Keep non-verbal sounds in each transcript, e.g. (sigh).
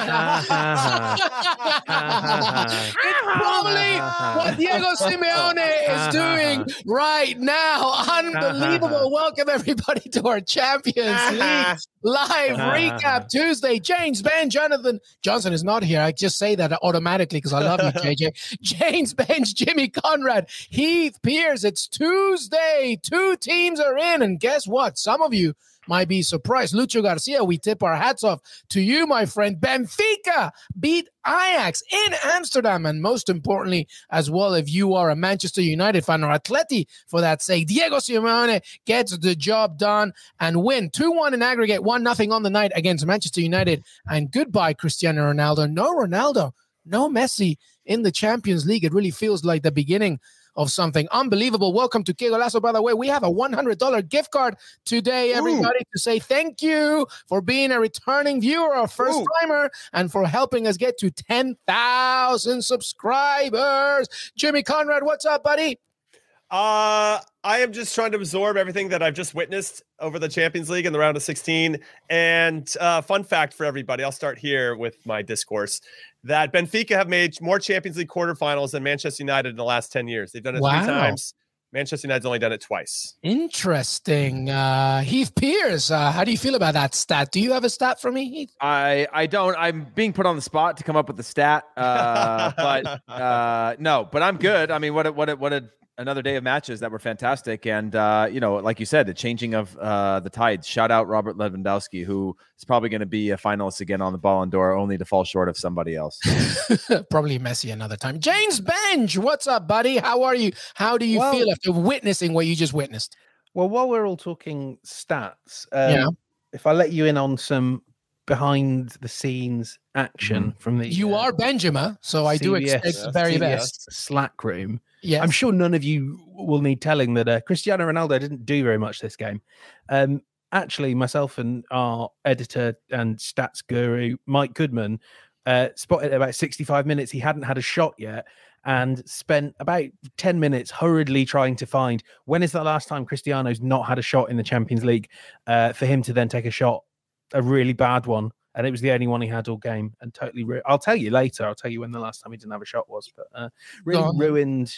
it's probably what Diego Simeone is doing right now. Unbelievable. Welcome, everybody, to our Champions League live recap Tuesday. James Ben, Jonathan Johnson is not here. I just say that automatically because I love you, (laughs) JJ. James Benge, Jimmy Conrad, Heath Pearce. It's Tuesday. Two teams are in. And guess what? Some of you might be surprised. Lucho Garcia, we tip our hats off to you, my friend. Benfica beat Ajax in Amsterdam. And most importantly, as well, if you are a Manchester United fan or Atleti for that sake, Diego Simeone gets the job done and win 2 1 in aggregate, 1 0 on the night against Manchester United. And goodbye, Cristiano Ronaldo. No Ronaldo, no Messi in the Champions League. It really feels like the beginning of something unbelievable. Welcome to Golazo. By the way, we have a $100 gift card today, everybody, Ooh. to say thank you for being a returning viewer or first timer and for helping us get to 10,000 subscribers. Jimmy Conrad, what's up, buddy? Uh, I am just trying to absorb everything that I've just witnessed over the Champions League in the round of 16. And uh, fun fact for everybody, I'll start here with my discourse that Benfica have made more Champions League quarterfinals than Manchester United in the last 10 years. They've done it wow. three times. Manchester United's only done it twice. Interesting. Uh, Heath Pearce, uh, how do you feel about that stat? Do you have a stat for me, Heath? I, I don't. I'm being put on the spot to come up with the stat. Uh, but uh, no, but I'm good. I mean, what a, what a, what a another day of matches that were fantastic. And, uh, you know, like you said, the changing of uh, the tides. Shout out Robert Lewandowski, who is probably going to be a finalist again on the Ballon d'Or, only to fall short of somebody else. (laughs) probably Messi another time. James Benge, what's up, buddy? How are you? How do you well, feel after witnessing what you just witnessed? Well, while we're all talking stats, um, yeah. if I let you in on some behind the scenes action mm. from the you uh, are Benjamin, so I CBS, do expect the very CBS best Slack room. Yeah, I'm sure none of you will need telling that uh, Cristiano Ronaldo didn't do very much this game. Um, actually, myself and our editor and stats guru Mike Goodman uh, spotted about 65 minutes he hadn't had a shot yet, and spent about 10 minutes hurriedly trying to find when is the last time Cristiano's not had a shot in the Champions League uh, for him to then take a shot, a really bad one and it was the only one he had all game and totally ru- I'll tell you later. I'll tell you when the last time he didn't have a shot was, but uh, really ruined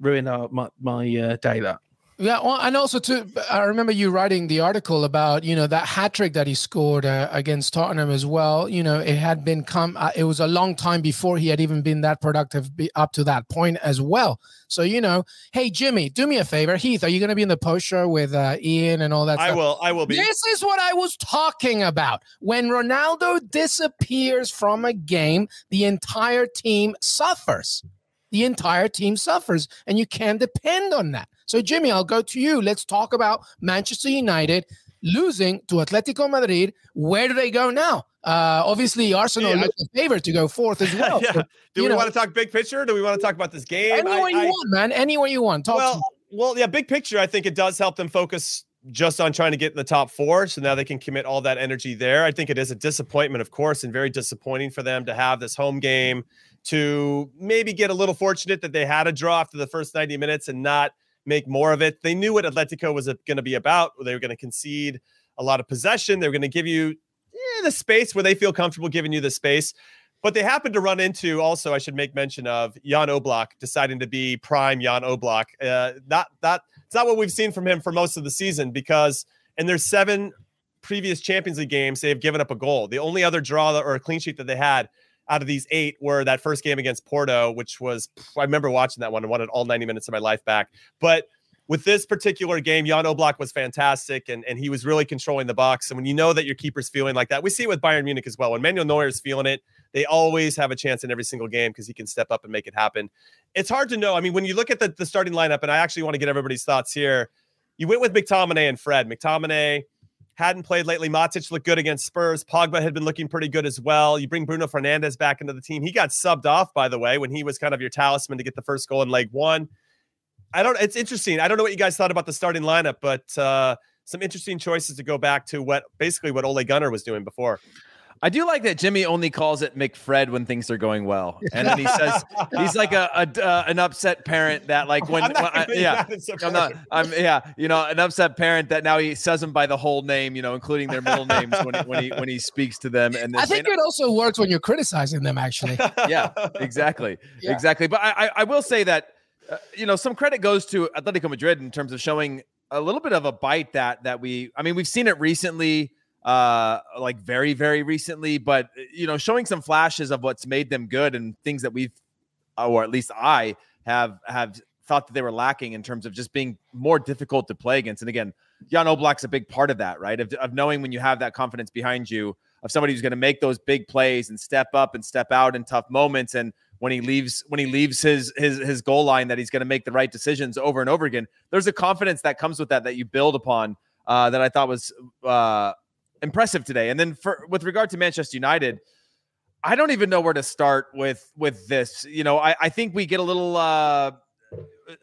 ruined our, my my uh, day that. Yeah, well, and also too, I remember you writing the article about you know that hat trick that he scored uh, against Tottenham as well. You know, it had been come. Uh, it was a long time before he had even been that productive up to that point as well. So you know, hey Jimmy, do me a favor, Heath. Are you going to be in the post show with uh, Ian and all that? I stuff? will. I will be. This is what I was talking about. When Ronaldo disappears from a game, the entire team suffers the entire team suffers, and you can depend on that. So, Jimmy, I'll go to you. Let's talk about Manchester United losing to Atletico Madrid. Where do they go now? Uh, obviously, Arsenal yeah, looks a favorite to go fourth as (laughs) well. yeah. Do we know, want to talk big picture? do we want to talk about this game? Anywhere I, you I, want, man. Anywhere you want. Talk well, well, yeah, big picture. I think it does help them focus just on trying to get in the top four. So now they can commit all that energy there. I think it is a disappointment, of course, and very disappointing for them to have this home game to maybe get a little fortunate that they had a draw after the first 90 minutes and not make more of it. They knew what Atletico was going to be about. They were going to concede a lot of possession. They were going to give you eh, the space where they feel comfortable giving you the space. But they happened to run into also, I should make mention of Jan Oblak deciding to be prime Jan Oblak. Uh, not that it's not what we've seen from him for most of the season because in their seven previous Champions League games, they have given up a goal. The only other draw or a clean sheet that they had out of these eight were that first game against Porto, which was I remember watching that one and wanted all 90 minutes of my life back. But with this particular game, Jan Oblak was fantastic and, and he was really controlling the box. And when you know that your keeper's feeling like that, we see it with Bayern Munich as well. When Manuel Neuer is feeling it, they always have a chance in every single game because he can step up and make it happen. It's hard to know. I mean, when you look at the, the starting lineup, and I actually want to get everybody's thoughts here, you went with McTominay and Fred. McTominay hadn't played lately. Matic looked good against Spurs. Pogba had been looking pretty good as well. You bring Bruno Fernandes back into the team. He got subbed off, by the way, when he was kind of your talisman to get the first goal in leg one. I don't. It's interesting. I don't know what you guys thought about the starting lineup, but uh, some interesting choices to go back to what basically what Ole Gunnar was doing before. I do like that Jimmy only calls it McFred when things are going well, and then he says (laughs) he's like a, a uh, an upset parent that like (laughs) when, when I, yeah I'm not I'm yeah you know an upset parent that now he says them by the whole name you know including their middle names when he, when he when he speaks to them. And I think it also works when you're criticizing them actually. (laughs) Yeah exactly yeah. exactly. But I I will say that uh, you know some credit goes to Atletico Madrid in terms of showing a little bit of a bite that that we I mean we've seen it recently uh like very very recently but uh, you know showing some flashes of what's made them good and things that we've or at least I have have thought that they were lacking in terms of just being more difficult to play against. And again Jan Oblak's a big part of that right? Of, of knowing when you have that confidence behind you of somebody who's going to make those big plays and step up and step out in tough moments and when he leaves when he leaves his his his goal line that he's going to make the right decisions over and over again there's a confidence that comes with that that you build upon uh, that I thought was uh, impressive today. And then for with regard to Manchester United, I don't even know where to start with with this. You know, I, I think we get a little uh,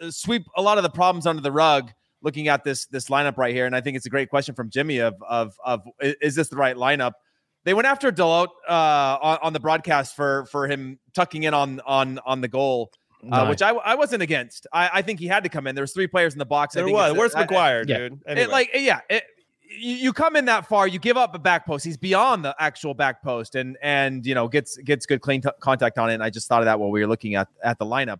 sweep a lot of the problems under the rug looking at this this lineup right here. And I think it's a great question from Jimmy of of of is this the right lineup? They went after Dalot uh, on, on, the broadcast for for him tucking in on on on the goal. Uh, which I, I wasn't against. I, I think he had to come in. There was three players in the box. There was. Where's Maguire, dude? Anyway. It, like, yeah, it, you, you come in that far, you give up a back post. He's beyond the actual back post, and and you know gets gets good clean t- contact on it. And I just thought of that while we were looking at at the lineup.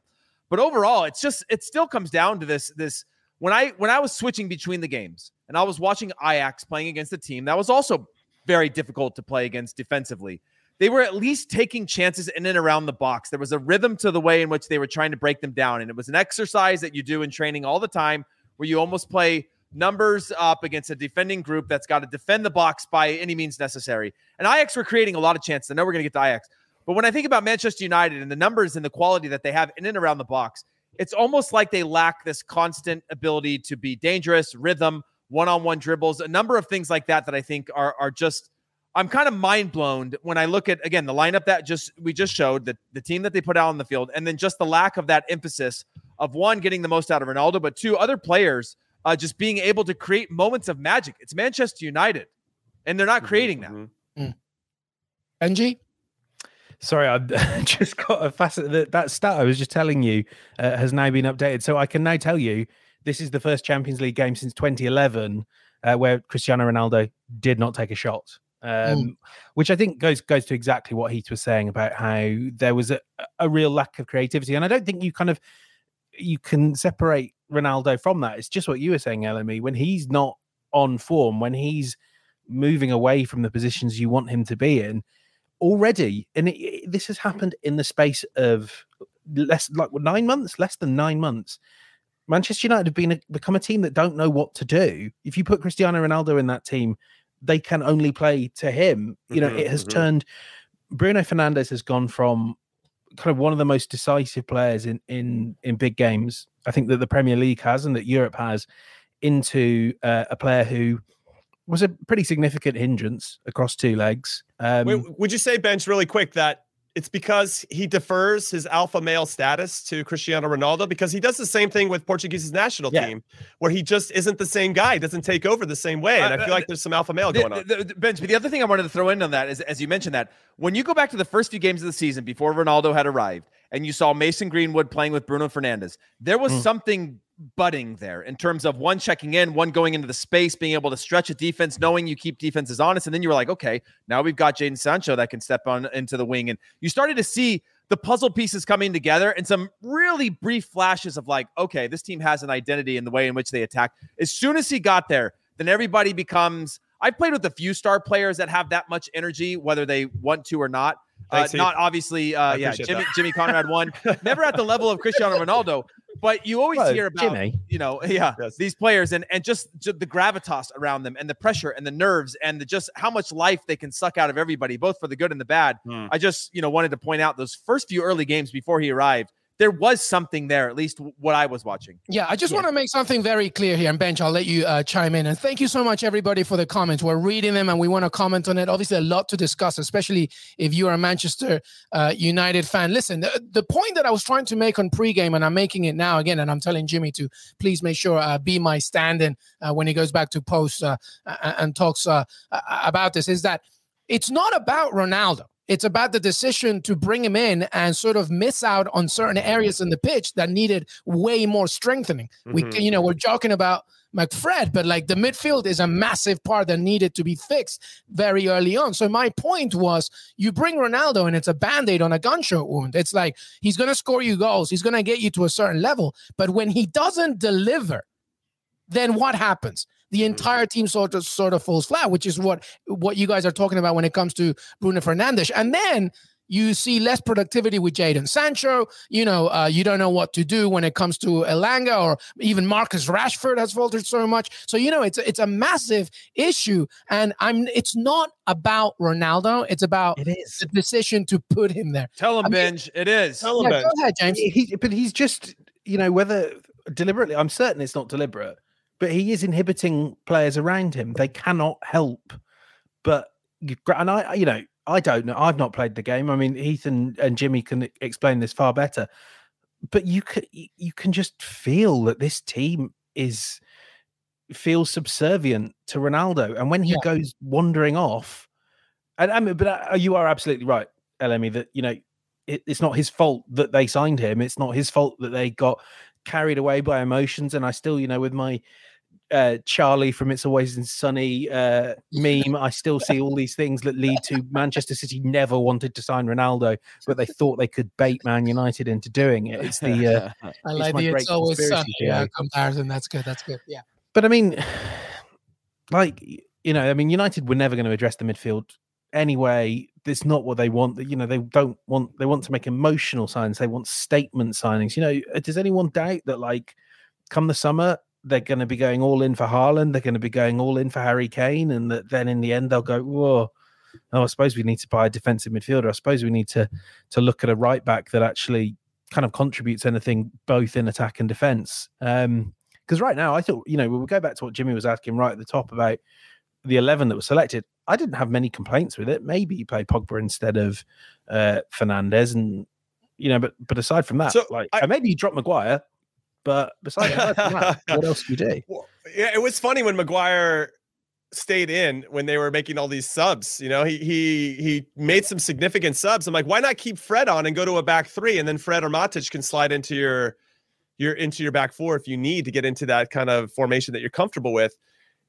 But overall, it's just it still comes down to this this when I when I was switching between the games and I was watching Ajax playing against a team that was also very difficult to play against defensively. They were at least taking chances in and around the box. There was a rhythm to the way in which they were trying to break them down. And it was an exercise that you do in training all the time where you almost play numbers up against a defending group that's got to defend the box by any means necessary. And Ajax were creating a lot of chances. I know we're going to get to Ajax, but when I think about Manchester United and the numbers and the quality that they have in and around the box, it's almost like they lack this constant ability to be dangerous, rhythm, one-on-one dribbles, a number of things like that that I think are are just I'm kind of mind blown when I look at again the lineup that just we just showed the the team that they put out on the field, and then just the lack of that emphasis of one getting the most out of Ronaldo, but two other players uh, just being able to create moments of magic. It's Manchester United, and they're not mm-hmm, creating mm-hmm. that. Mm. Benji? Sorry, I (laughs) just got a facet that, that stat I was just telling you uh, has now been updated. So I can now tell you this is the first Champions League game since 2011 uh, where Cristiano Ronaldo did not take a shot. Um, mm. Which I think goes goes to exactly what Heath was saying about how there was a, a real lack of creativity, and I don't think you kind of you can separate Ronaldo from that. It's just what you were saying, LME. When he's not on form, when he's moving away from the positions you want him to be in, already, and it, it, this has happened in the space of less like nine months, less than nine months. Manchester United have been a, become a team that don't know what to do. If you put Cristiano Ronaldo in that team, they can only play to him. You know, mm-hmm, it has mm-hmm. turned. Bruno Fernandes has gone from kind of one of the most decisive players in in in big games. I think that the Premier League has and that Europe has into uh, a player who was a pretty significant hindrance across two legs. Um, Wait, would you say, Benge, really quick, that it's because he defers his alpha male status to Cristiano Ronaldo because he does the same thing with Portuguese's national yeah. team, where he just isn't the same guy, doesn't take over the same way. And uh, I feel like there's some alpha male going on. The, the, Benge, but the other thing I wanted to throw in on that is, as you mentioned that, when you go back to the first few games of the season before Ronaldo had arrived, and you saw Mason Greenwood playing with Bruno Fernandes, there was mm. something budding there in terms of one checking in, one going into the space, being able to stretch a defense, knowing you keep defenses honest. And then you were like, okay, now we've got Jadon Sancho that can step on into the wing. And you started to see the puzzle pieces coming together and some really brief flashes of like, okay, this team has an identity in the way in which they attack. As soon as he got there, then everybody becomes. I've played with a few star players that have that much energy, whether they want to or not. Uh, not obviously, uh, yeah, Jimmy, Jimmy Conrad won. (laughs) Never at the level of Cristiano Ronaldo, but you always well, hear about Jimmy. you know, yeah, yes. these players and and just, just, the gravitas around them and the pressure and the nerves and the just how much life they can suck out of everybody, both for the good and the bad. Hmm. I just you know wanted to point out those first few early games before he arrived there was something there, at least what I was watching. Yeah, I just yeah. want to make something very clear here. And Benge, I'll let you uh, chime in. And thank you so much, everybody, for the comments. We're reading them and we want to comment on it. Obviously, a lot to discuss, especially if you are a Manchester uh, United fan. Listen, the, the, point that I was trying to make on pregame, and I'm making it now again, and I'm telling Jimmy to please make sure uh, be my stand-in uh, when he goes back to post uh, and talks uh, about this, is that it's not about Ronaldo. It's about the decision to bring him in and sort of miss out on certain areas in the pitch that needed way more strengthening. Mm-hmm. We, you know, we're joking about McFred, but like the midfield is a massive part that needed to be fixed very early on. So my point was you bring Ronaldo and it's a band-aid on a gunshot wound. It's like he's gonna score you goals, he's gonna get you to a certain level. But when he doesn't deliver, then what happens? the mm-hmm. entire team sort of sort of falls flat, which is what what you guys are talking about when it comes to Bruno Fernandes. And then you see less productivity with Jadon Sancho. You know, uh, you don't know what to do when it comes to Elanga or even Marcus Rashford has faltered so much. So you know, it's it's a massive issue, and I'm. It's not about Ronaldo. It's about it is. the decision to put him there. Tell him, I Benj. It is. Tell him, yeah, Go ahead, James. He, but he's just, you know, whether deliberately. I'm certain it's not deliberate but he is inhibiting players around him. They cannot help but and I, you know, I don't know. I've not played the game. I mean, Heath and, and Jimmy can explain this far better. But you can you can just feel that this team is feels subservient to Ronaldo, and when he yeah. goes wandering off, and I mean, but uh, you are absolutely right, LME, that you know it, it's not his fault that they signed him. It's not his fault that they got carried away by emotions. And I still, you know, with my uh, Charlie from It's Always in Sunny uh, meme, I still see all these things that lead to Manchester City never wanted to sign Ronaldo, but they thought they could bait Man United into doing it. It's the uh, (laughs) I like the It's Always Sunny yeah, comparison. That's good. That's good. Yeah. But I mean, (sighs) like you know, I mean, United were never going to address the midfield anyway. It's not what they want. You know, they don't want. They want to make emotional signings. They want statement signings. You know, does anyone doubt that like come the summer they're going to be going all in for Haaland. They're going to be going all in for Harry Kane, and that then in the end they'll go, "Whoa, oh, I suppose we need to buy a defensive midfielder. I suppose we need to to look at a right back that actually kind of contributes anything both in attack and defense." Um, because right now I thought, you know, we'll go back to what Jimmy was asking right at the top about the eleven that was selected. I didn't have many complaints with it. Maybe you play Pogba instead of uh, Fernandes, and you know, but but aside from that, so like I, maybe you drop Maguire. But besides that, (laughs) what else do you do? Well, yeah, it was funny when Maguire stayed in when they were making all these subs. You know, he he he made some significant subs. I'm like, why not keep Fred on and go to a back three, and then Fred or Matic can slide into your your into your back four if you need to get into that kind of formation that you're comfortable with.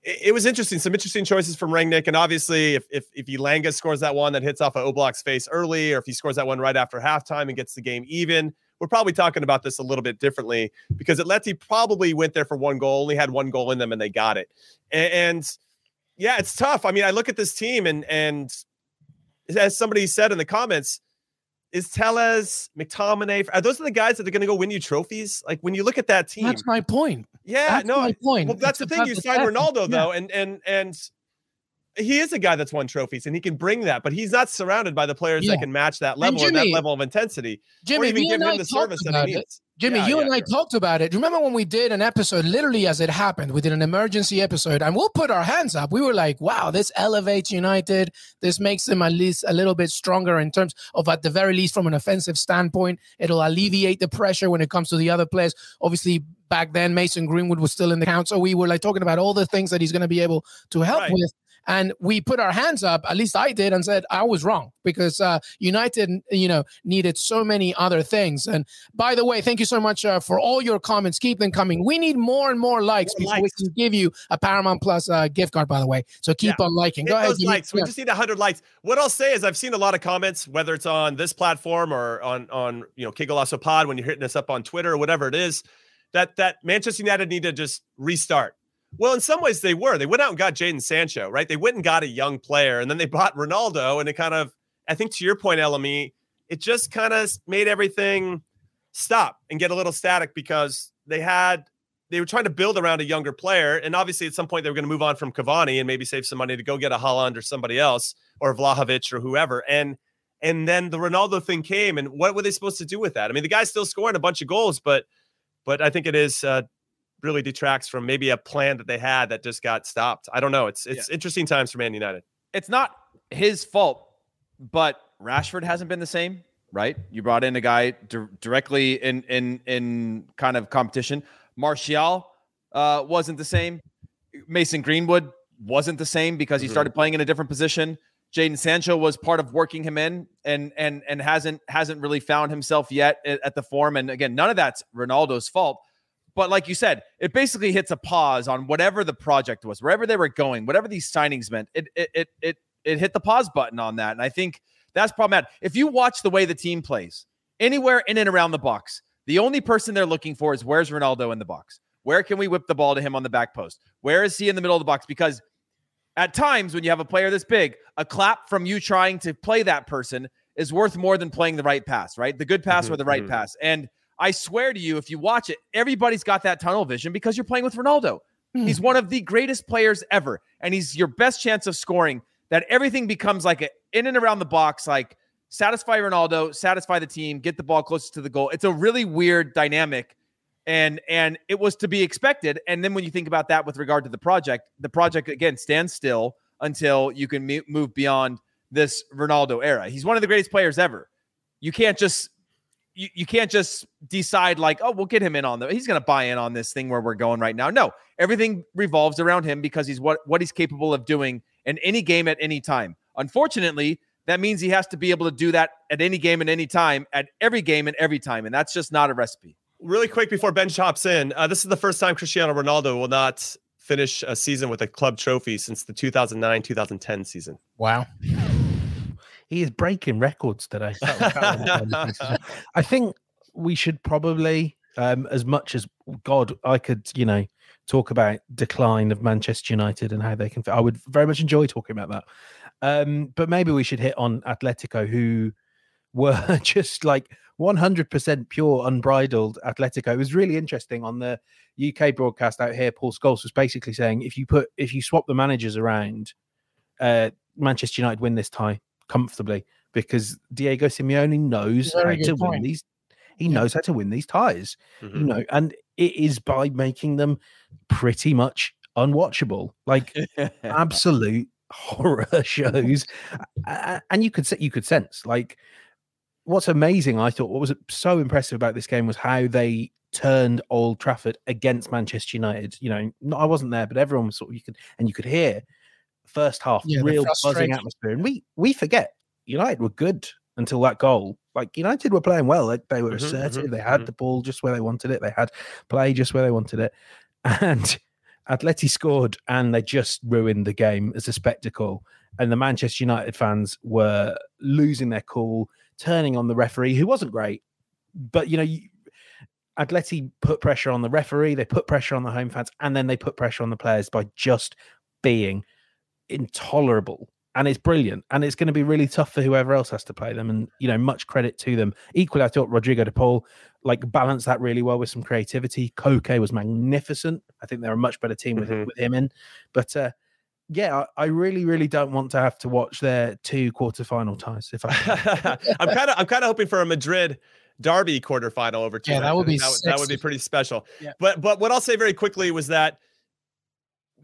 It, it was interesting, some interesting choices from Rangnick, and obviously, if if if Elanga scores that one that hits off of Oblak's face early, or if he scores that one right after halftime and gets the game even, we're probably talking about this a little bit differently because Atleti probably went there for one goal, only had one goal in them, and they got it. And, and yeah, it's tough. I mean, I look at this team, and and as somebody said in the comments, is Telles, McTominay, are those are the guys that are going to go win you trophies? Like when you look at that team, that's my point. Yeah, that's no, my point. Well, that's it's the thing. You signed Ronaldo though, and and and he is a guy that's won trophies and he can bring that, but he's not surrounded by the players yeah. that can match that level Jimmy, or that level of intensity. Jimmy, or even give him the service that he needs. Jimmy, yeah, you yeah, and I talked about it. Remember when we did an episode, literally as it happened, we did an emergency episode, and we'll put our hands up. We were like, wow, this elevates United. This makes them at least a little bit stronger in terms of, at the very least, from an offensive standpoint. It'll alleviate the pressure when it comes to the other players. Obviously, back then, Mason Greenwood was still in the count. So we were like talking about all the things that he's going to be able to help right. with. And we put our hands up, at least I did, and said I was wrong because uh, United, you know, needed so many other things. And by the way, thank you so much uh, for all your comments. Keep them coming. We need more and more likes more before likes. we can give you a Paramount Plus uh, gift card. By the way, so keep yeah. on liking. Go Hit ahead. likes. We just need hundred likes. What I'll say is I've seen a lot of comments, whether it's on this platform or on on you know Qué Golazo Pod when you're hitting us up on Twitter or whatever it is, that that Manchester United need to just restart well, in some ways they were. They went out and got Jadon Sancho, right? They went and got a young player, and then they bought Ronaldo, and it kind of, I think to your point, LME, it just kind of made everything stop and get a little static because they had they were trying to build around a younger player, and obviously at some point they were going to move on from Cavani and maybe save some money to go get a Haaland or somebody else or Vlahovic or whoever. And And then the Ronaldo thing came, and what were they supposed to do with that? I mean, the guy's still scoring a bunch of goals, but but I think it is uh, really detracts from maybe a plan that they had that just got stopped. I don't know. It's it's yeah. interesting times for Man United. It's not his fault, but Rashford hasn't been the same, right? You brought in a guy di- directly in in in kind of competition. Martial uh, wasn't the same. Mason Greenwood wasn't the same because he mm-hmm. started playing in a different position. Jadon Sancho was part of working him in and and and hasn't hasn't really found himself yet at, at the form. And again, none of that's Ronaldo's fault. But like you said, it basically hits a pause on whatever the project was, wherever they were going, whatever these signings meant. It it it it, it hit the pause button on that. And I think that's problematic. If you watch the way the team plays, anywhere in and around the box, the only person they're looking for is where's Ronaldo in the box? Where can we whip the ball to him on the back post? Where is he in the middle of the box? Because at times when you have a player this big, a clap from you trying to play that person is worth more than playing the right pass, right? The good pass mm-hmm, or the right mm-hmm. pass. And I swear to you, if you watch it, everybody's got that tunnel vision because you're playing with Ronaldo. Mm. He's one of the greatest players ever, and he's your best chance of scoring. That everything becomes like a in and around the box, like satisfy Ronaldo, satisfy the team, get the ball closest to the goal. It's a really weird dynamic and and it was to be expected and then when you think about that with regard to the project the project again stands still until you can move beyond this Ronaldo era he's one of the greatest players ever you can't just you, you can't just decide like oh we'll get him in on the he's going to buy in on this thing where we're going right now no everything revolves around him because he's what what he's capable of doing in any game at any time unfortunately that means he has to be able to do that at any game and any time at every game and every time and that's just not a recipe really quick before Ben chops in, uh, this is the first time Cristiano Ronaldo will not finish a season with a club trophy since the 2009 2010 season. Wow. He is breaking records today. (laughs) I think we should probably, um, as much as God, I could, you know, talk about decline of Manchester United and how they can. I would very much enjoy talking about that. Um, but maybe we should hit on Atletico, who were (laughs) just like 100% pure, unbridled Atletico. It was really interesting on the UK broadcast out here. Paul Scholes was basically saying if you put if you swap the managers around, uh, Manchester United win this tie comfortably because Diego Simeone knows how to point. win these. He yeah. knows how to win these ties, mm-hmm. you know, and it is by making them pretty much unwatchable, like (laughs) absolute horror (laughs) shows. and you could you could sense like what's amazing, I thought, what was so impressive about this game was how they turned Old Trafford against Manchester United. You know, not, I wasn't there, but everyone was sort of you could and you could hear first half yeah, real buzzing atmosphere, and we we forget United were good until that goal. Like United were playing well, like they were mm-hmm, assertive. Mm-hmm, they had mm-hmm. the ball just where they wanted it. They had play just where they wanted it, (laughs) and. Atleti scored and they just ruined the game as a spectacle. And the Manchester United fans were losing their cool turning on the referee, who wasn't great. But you know, Atleti put pressure on the referee, they put pressure on the home fans, and then they put pressure on the players by just being intolerable. And it's brilliant, and it's going to be really tough for whoever else has to play them. And you know, much credit to them. Equally, I thought Rodrigo de Paul like balanced that really well with some creativity. Koke was magnificent. I think they're a much better team with, mm-hmm. with him in. But uh, yeah, I really, really don't want to have to watch their two quarterfinal ties. If I, (laughs) I'm kind of, I'm kind of hoping for a Madrid Derby quarterfinal over two. Yeah, that would be that, that, would be pretty special. Yeah. But but what I'll say very quickly was that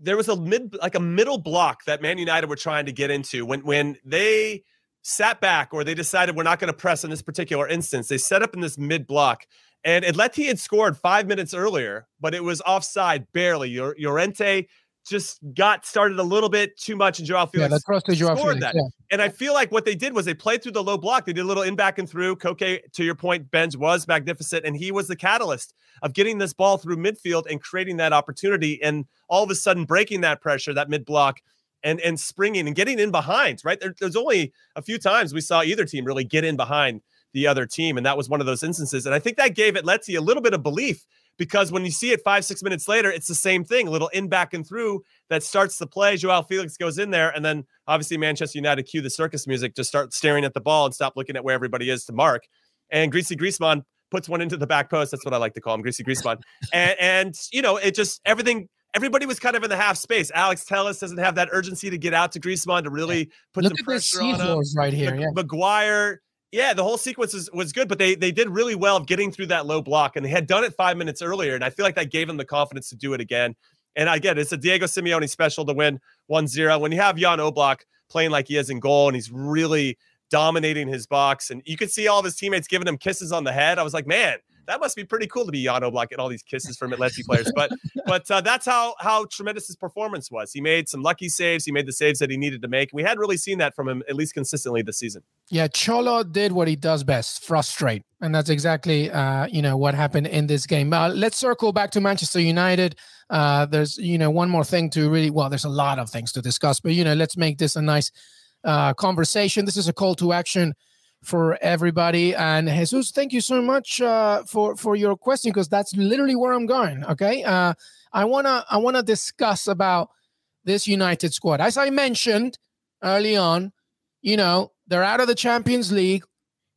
there was a mid like a middle block that Man United were trying to get into when when they sat back or they decided we're not going to press in this particular instance. They set up in this mid block. And Atleti had scored five minutes earlier, but it was offside barely. Llorente just got started a little bit too much, and Joao Felix yeah, cross to Joao scored Felix, that. Yeah. And I feel like what they did was they played through the low block. They did a little in back and through. Koke, to your point, Benj was magnificent, and he was the catalyst of getting this ball through midfield and creating that opportunity, and all of a sudden breaking that pressure, that mid block, and and springing and getting in behind. Right there, there's only a few times we saw either team really get in behind the other team, and that was one of those instances. And I think that gave Atleti a little bit of belief because when you see it five, six minutes later, it's the same thing. A little in back and through that starts the play. Joao Felix goes in there, and then obviously Manchester United cue the circus music, just start staring at the ball and stop looking at where everybody is to mark. And Greasy Griezmann puts one into the back post. That's what I like to call him, Greasy Griezmann. (laughs) and, and you know, it just everything everybody was kind of in the half space. Alex Telles doesn't have that urgency to get out to Griezmann to really put Look some pressure on him. right here. Yeah. Maguire, yeah, the whole sequence was, was good, but they they did really well of getting through that low block, and they had done it five minutes earlier, and I feel like that gave them the confidence to do it again. And again, it's a Diego Simeone special to win 1-0. When you have Jan Oblak playing like he is in goal, and he's really dominating his box, and you could see all of his teammates giving him kisses on the head. I was like, man, that must be pretty cool to be Jan Oblak and all these kisses from Atleti players. But but uh, that's how how tremendous his performance was. He made some lucky saves. He made the saves that he needed to make. We hadn't really seen that from him at least consistently this season. Yeah, Cholo did what he does best: frustrate, and that's exactly uh, you know what happened in this game. Uh, let's circle back to Manchester United. Uh, there's you know one more thing to really well. There's a lot of things to discuss, but you know let's make this a nice uh, conversation. This is a call to action for everybody. And Jesus, thank you so much uh, for for your question because that's literally where I'm going. Okay, uh, I wanna I wanna discuss about this United squad. As I mentioned early on, you know they're out of the Champions League.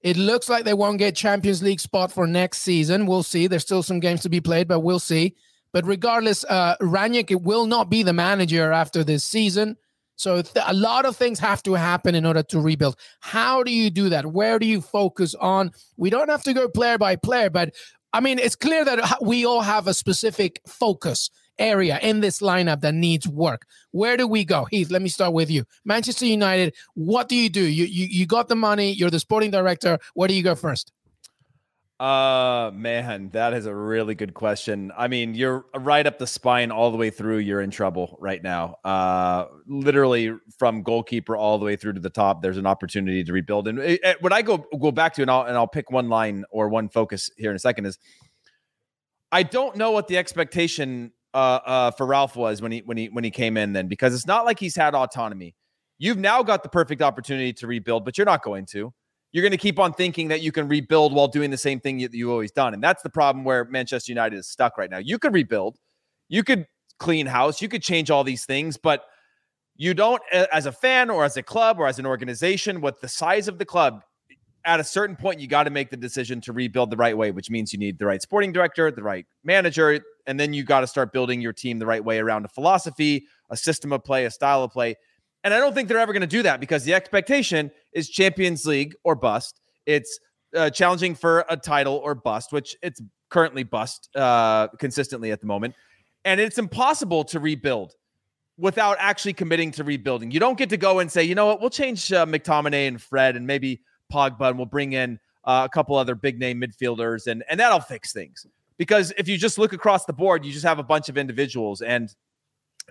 It looks like they won't get Champions League spot for next season. We'll see. There's still some games to be played, but we'll see. But regardless, uh, Rangnick will not be the manager after this season. So th- a lot of things have to happen in order to rebuild. How do you do that? Where do you focus on? We don't have to go player by player, but I mean, it's clear that we all have a specific focus area in this lineup that needs work. Where do we go? Heath, let me start with you. Manchester United, what do you do? You you, you got the money, you're the sporting director. Where do you go first? Uh man, that is a really good question. I mean, you're right up the spine all the way through. You're in trouble right now. Uh literally from goalkeeper all the way through to the top. There's an opportunity to rebuild. And it, it, what I go go back to, and I'll and I'll pick one line or one focus here in a second is, I don't know what the expectation uh, uh for Ralf was when he when he when he came in then because it's not like he's had autonomy. You've now got the perfect opportunity to rebuild, but you're not going to you're going to keep on thinking that you can rebuild while doing the same thing that you've always done. And that's the problem where Manchester United is stuck right now. You could rebuild, you could clean house, you could change all these things, but you don't, as a fan or as a club or as an organization, with the size of the club, at a certain point, you got to make the decision to rebuild the right way, which means you need the right sporting director, the right manager, and then you got to start building your team the right way around a philosophy, a system of play, a style of play. And I don't think they're ever going to do that because the expectation is Champions League or bust. It's uh, challenging for a title or bust, which it's currently bust uh, consistently at the moment. And it's impossible to rebuild without actually committing to rebuilding. You don't get to go and say, you know what, we'll change uh, McTominay and Fred and maybe Pogba and we'll bring in uh, a couple other big name midfielders and, and that'll fix things. Because if you just look across the board, you just have a bunch of individuals and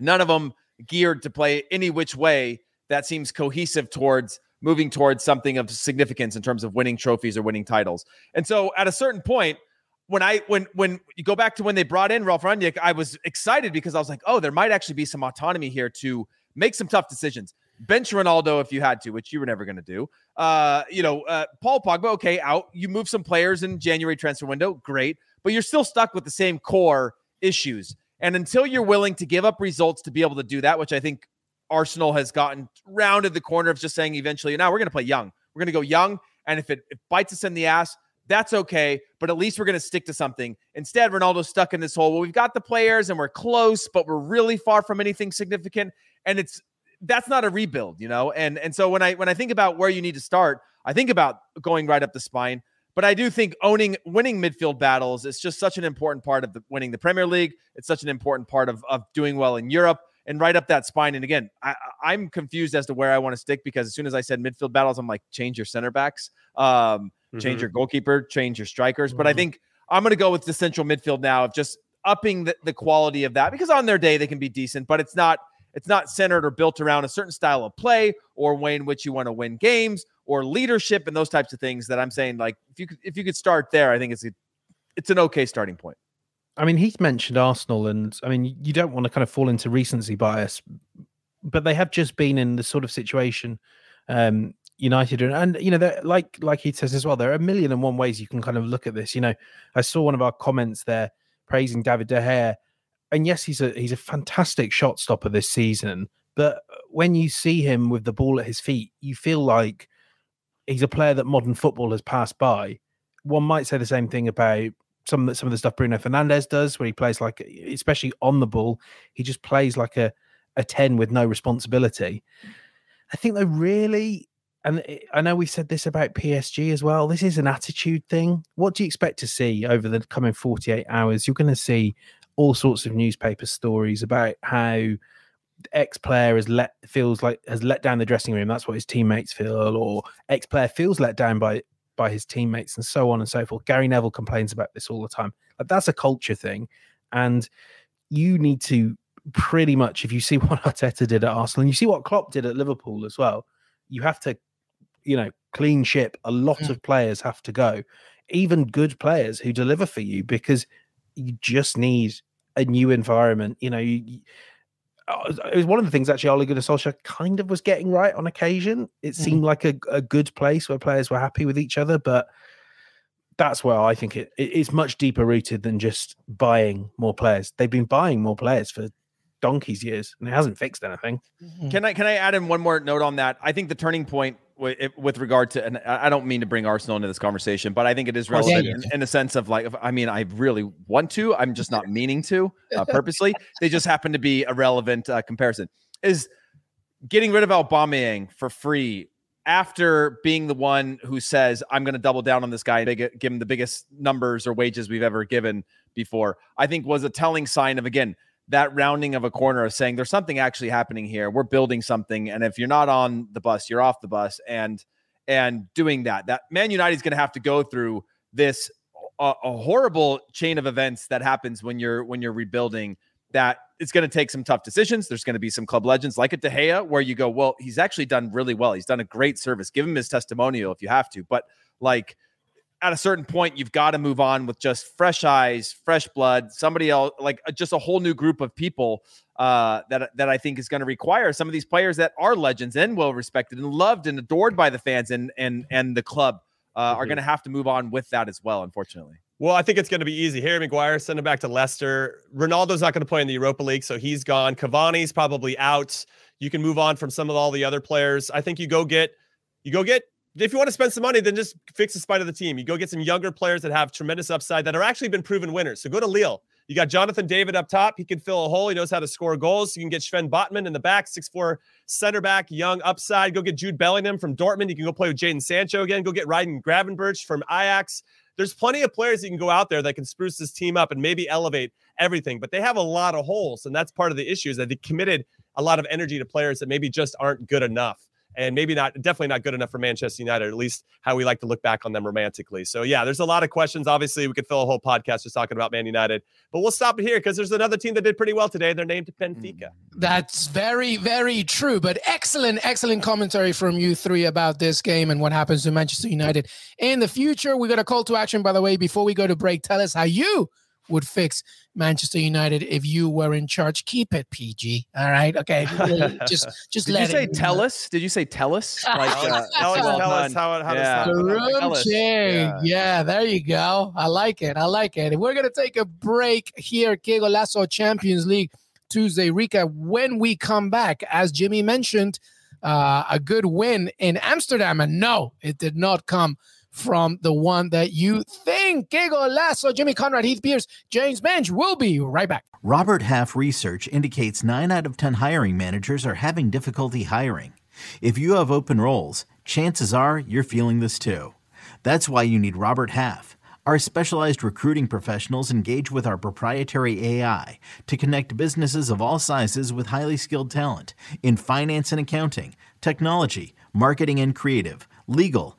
none of them – geared to play any which way that seems cohesive towards moving towards something of significance in terms of winning trophies or winning titles. And so at a certain point, when I when when you go back to when they brought in Ralf Rangnick, I was excited because I was like, oh, there might actually be some autonomy here to make some tough decisions. Bench Ronaldo if you had to, which you were never going to do. Uh, you know, uh, Paul Pogba, okay, out. You move some players in January transfer window, great, but you're still stuck with the same core issues. And until you're willing to give up results to be able to do that, which I think Arsenal has gotten rounded the corner of just saying eventually, now we're going to play young. We're going to go young. And if it, it bites us in the ass, that's okay. But at least we're going to stick to something. Instead, Ronaldo's stuck in this hole. Well, we've got the players and we're close, but we're really far from anything significant. And it's that's not a rebuild, you know. And and so when I when I think about where you need to start, I think about going right up the spine. But I do think owning winning midfield battles is just such an important part of the, winning the Premier League. It's such an important part of, of doing well in Europe and right up that spine. And again, I, am confused as to where I want to stick because as soon as I said midfield battles, I'm like, change your center backs, um, mm-hmm. change your goalkeeper, change your strikers. Mm-hmm. But I mm-hmm. think I'm going to go with the central midfield now of just upping the, the quality of that because on their day they can be decent, but it's not it's not centered or built around a certain style of play or way in which you want to win games or leadership and those types of things that I'm saying like if you could if you could start there, I think it's a, it's an okay starting point. I mean, he's mentioned Arsenal, and I mean, you don't want to kind of fall into recency bias, but they have just been in the sort of situation um, United and, and you know, like like he says as well, there are a million and one ways you can kind of look at this. You know, I saw one of our comments there praising David De Gea, and yes, he's a he's a fantastic shot stopper this season. But when you see him with the ball at his feet, you feel like he's a player that modern football has passed by. One might say the same thing about some some of the stuff Bruno Fernandes does, where he plays like, especially on the ball, he just plays like a a ten with no responsibility. I think they really, and I know we said this about PSG as well. This is an attitude thing. What do you expect to see over the coming forty eight hours? You're going to see all sorts of newspaper stories about how X player has let feels like has let down the dressing room. That's what his teammates feel, or X player feels let down by by his teammates, and so on and so forth. Gary Neville complains about this all the time. Like that's a culture thing, and you need to pretty much if you see (laughs) what Arteta did at Arsenal and you see what Klopp did at Liverpool as well, you have to, you know, clean ship. A lot mm. of players have to go, even good players who deliver for you, because you just need a new environment. You know, you, it was one of the things actually Ole Gunnar Solskjaer kind of was getting right on occasion. It mm-hmm. seemed like a, a good place where players were happy with each other, but that's where I think it, it's much deeper rooted than just buying more players. They've been buying more players for donkey's years, and it hasn't fixed anything. Mm-hmm. Can I can I add in one more note on that? I think the turning point with regard to, and I don't mean to bring Arsenal into this conversation, but I think it is relevant yeah, yeah. In, in, a sense of like, I mean, I really want to, I'm just not meaning to uh, (laughs) purposely. they just happen to be a relevant uh, comparison. Is getting rid of Aubameyang for free after being the one who says, I'm going to double down on this guy and give him the biggest numbers or wages we've ever given before, I think was a telling sign of, again, that rounding of a corner of saying there's something actually happening here. We're building something, and if you're not on the bus, you're off the bus. And and doing that, that Man United is going to have to go through this a, a horrible chain of events that happens when you're when you're rebuilding. That it's going to take some tough decisions. There's going to be some club legends like a De Gea, where you go, well, he's actually done really well. He's done a great service. Give him his testimonial if you have to, but like at a certain point, you've got to move on with just fresh eyes, fresh blood, somebody else, like uh, just a whole new group of people uh, that that I think is going to require some of these players that are legends and well respected and loved and adored by the fans and and and the club uh, mm-hmm. are going to have to move on with that as well. Unfortunately. Well, I think it's going to be easy. Harry Maguire, send him back to Leicester. Ronaldo's not going to play in the Europa League, so he's gone. Cavani's probably out. You can move on from some of all the other players. I think you go get you go get if you want to spend some money, then just fix the spine of the team. You go get some younger players that have tremendous upside that are actually been proven winners. So go to Lille. You got Jonathan David up top. He can fill a hole. He knows how to score goals. You can get Sven Botman in the back, six-four center back, young upside. Go get Jude Bellingham from Dortmund. You can go play with Jadon Sancho again. Go get Ryan Gravenberch from Ajax. There's plenty of players you can go out there that can spruce this team up and maybe elevate everything, but they have a lot of holes. And that's part of the issue is that they committed a lot of energy to players that maybe just aren't good enough and maybe not definitely not good enough for Manchester United, at least how we like to look back on them romantically. So yeah, there's a lot of questions. Obviously, we could fill a whole podcast just talking about Man United, but we'll stop it here because there's another team that did pretty well today. They're named Benfica. Mm. That's very, very true. But excellent, excellent commentary from you three about this game and what happens to Manchester United in the future. We got a call to action, by the way, before we go to break. Tell us how you would fix Manchester United if you were in charge. Keep it PG. All right. Okay. (laughs) Just just Did let you say tell us? Did you say tell us? (laughs) Like uh, tell, us, tell us how, how yeah. to stop yeah. yeah, there you go. I like it. I like it. We're gonna take a break here, Qué Lasso Champions League Tuesday recap. When we come back, as Jimmy mentioned, uh, a good win in Amsterdam, and no, it did not come from the one that you think. Diego Lasso, Jimmy Conrad, Heath Pearce, James Benge. We'll be right back. Robert Half research indicates 9 out of 10 hiring managers are having difficulty hiring. If you have open roles, chances are you're feeling this too. That's why you need Robert Half. Our specialized recruiting professionals engage with our proprietary AI to connect businesses of all sizes with highly skilled talent in finance and accounting, technology, marketing and creative, legal,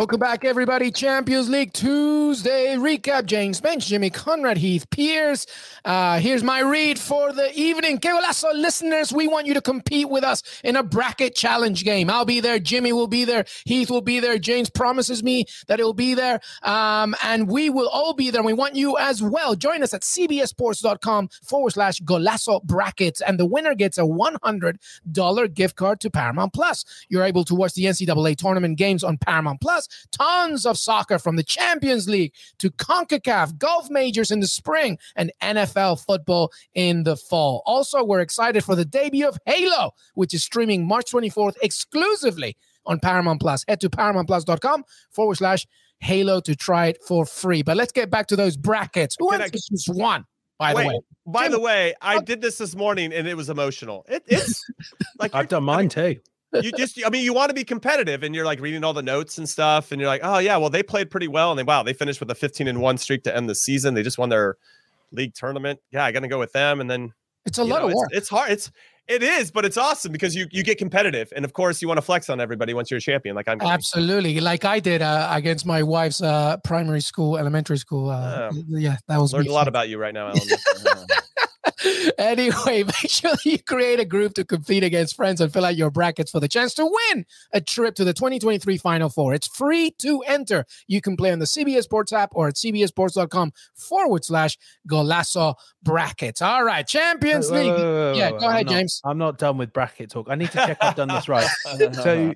Welcome back, everybody. Champions League Tuesday recap. James Benge, Jimmy Conrad, Heath Pearce. Uh, here's my read for the evening. Que golazo listeners, we want you to compete with us in a bracket challenge game. I'll be there. Jimmy will be there. Heath will be there. James promises me that he'll be there. Um, and we will all be there. We want you as well. Join us at cbssports.com forward slash golazo brackets. And the winner gets a $100 gift card to Paramount Plus. You're able to watch the NCAA tournament games on Paramount Plus tons of soccer from the Champions League to CONCACAF, golf majors in the spring, and NFL football in the fall. Also, we're excited for the debut of Halo, which is streaming March 24th exclusively on Paramount Plus. Head to paramountplus.com forward slash Halo to try it for free. But let's get back to those brackets. Who Can I- wants this one? By Wait, the way, by Jim, the way, I oh. did this this morning and it was emotional. It, it's (laughs) like I've done mine too. You just I mean you want to be competitive and you're like reading all the notes and stuff and you're like, "Oh yeah, well they played pretty well and they wow, they finished with a 15 and 1 streak to end the season. They just won their league tournament. Yeah, I got to go with them and then it's a lot know, of it's, work. it's hard. It's it is, but it's awesome because you you get competitive and of course you want to flex on everybody once you're a champion like I'm. Absolutely, like I did uh, against my wife's uh, primary school, elementary school. Uh, Oh. yeah, that was Learned a lot about you right now, (laughs) Alan. (laughs) anyway, (laughs) make sure you create a group to compete against friends and fill out your brackets for the chance to win a trip to the 2023 Final Four. It's free to enter. You can play on the CBS Sports app or at cbssports.com forward slash Golazo brackets. All right, Champions Wait, League. wait, wait, Yeah, go I'm ahead, not- James. I'm not done with bracket talk. I need to check I've done this right. (laughs) So,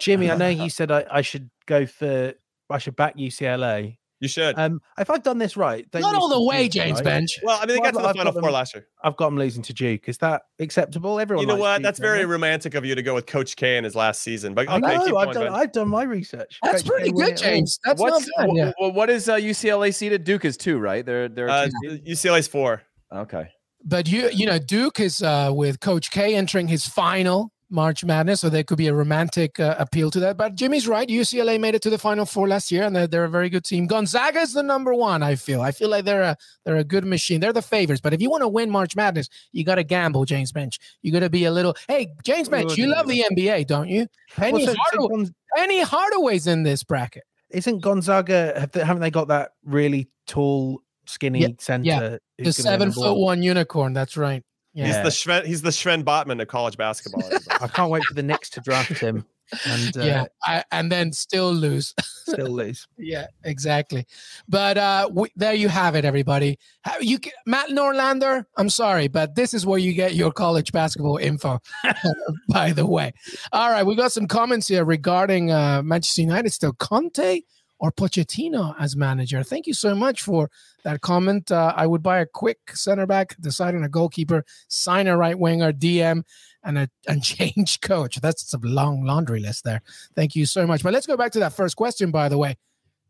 Jimmy, I know you said I, I should go for I should back UCLA. You should. Um, if I've done this right, don't all the way, Duke, James right? Benge. well, I mean they Well, got to I've- the I've final got four them- last year. I've got them losing to Duke. Is that acceptable? Everyone. You know what? Duke, That's very they? romantic of you to go with Coach K in his last season. But I know. Keep I've, going, done. I've done my research. That's Coach pretty K good. James. That's What's not bad. Yeah. wh- wh- what is uh, UCLA seeded? Duke is two, right? They're they're Uh. UCLA's four. okay. But you, you know, Duke is uh, with Coach K entering his final March Madness, so there could be a romantic uh, appeal to that. But Jimmy's right. UCLA made it to the Final Four last year, and they're, they're a very good team. Gonzaga is the number one. I feel. I feel like they're a they're a good machine. They're the favorites. But if you want to win March Madness, you got to gamble, James Benge. You got to be a little. Hey, James Benge, you love the NBA, don't you? Penny, Well, so- Hardaway, Penny Hardaway's in this bracket. isn't Gonzaga? Have they, haven't they got that really tall, skinny Yeah, center? The gonna be seven foot one unicorn. That's right. Yeah. He's the Sven, he's the Sven Botman of college basketball. (laughs) I can't wait for the Knicks to draft him and uh, yeah, I, and then still lose. (laughs) still lose. Yeah, exactly. But uh, we, there you have it, everybody. How, you ca- Matt Norlander. I'm sorry, but this is where you get your college basketball info. (laughs) by the way, all right, we got some comments here regarding uh, Manchester United. Still Conte or Pochettino as manager. Thank you so much for that comment. Uh, I would buy a quick center back, decide on a goalkeeper, sign a right winger, DM, and a (laughs) and change coach. That's a long laundry list there. Thank you so much. But let's go back to that first question, by the way.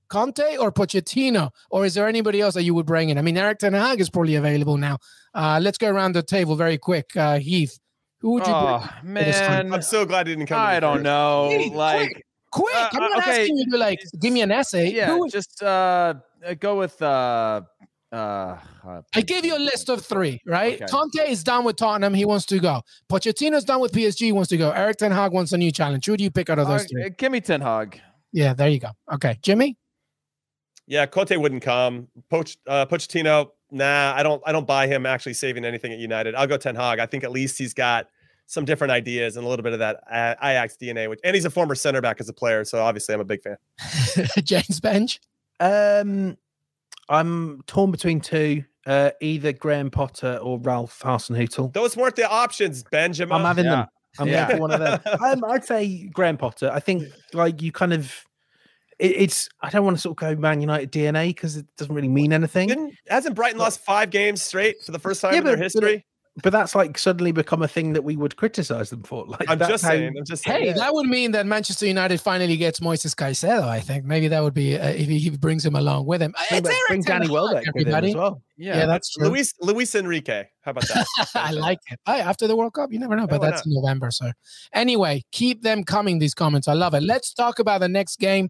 Conte or Pochettino, or is there anybody else that you would bring in? I mean, Erik Ten Hag is probably available now. Uh, let's go around the table very quick. Uh, Heath, who would you Oh this one? man, I'm so glad he didn't come. I don't first. know. Hey, Like, bring? Quick, Uh, I'm uh, not okay. asking you to like give me an essay. yeah, Who- just uh, uh, go with uh, uh. uh I gave you a list of three, right? Okay. Conte is done with Tottenham. He wants to go. Pochettino's done with PSG. He wants to go. Erik Ten Hag wants a new challenge. Who do you pick out of those Uh, three? give me Ten Hag. Yeah, there you go. Okay, Jimmy. Yeah, Conte wouldn't come. Poch, uh, Pochettino, nah, I don't. I don't buy him actually saving anything at United. I'll go Ten Hag. I think at least he's got some different ideas and a little bit of that uh, Ajax DNA. Which, and he's a former center back as a player, so obviously I'm a big fan. (laughs) James Benge. Um, I'm torn between two. Uh, either Graham Potter or Ralf Hasenhüttl. Those weren't the options, Benjamin. I'm having Yeah. them. I'm Yeah. going one of them. (laughs) Um, I'd say Graham Potter. I think like you kind of. It's. I don't want to sort of go Man United DNA because it doesn't really mean anything. Didn't, hasn't Brighton lost five games straight for the first time Yeah, in their but- but history? But that's like suddenly become a thing that we would criticize them for. Like I'm that's just how- saying. I'm just saying. Hey, that would mean that Manchester United finally gets Moises Caicedo. I think maybe that would be uh, if he, he brings him along with him. Bring, It's bring Danny Hag, Welbeck with him everybody. as well. Yeah, that's true. Luis Luis Enrique. How about that? (laughs) I like it. Hey, after the World Cup, you never know, but why that's in November. So, anyway, keep them coming. These comments, I love it. Let's talk about the next game.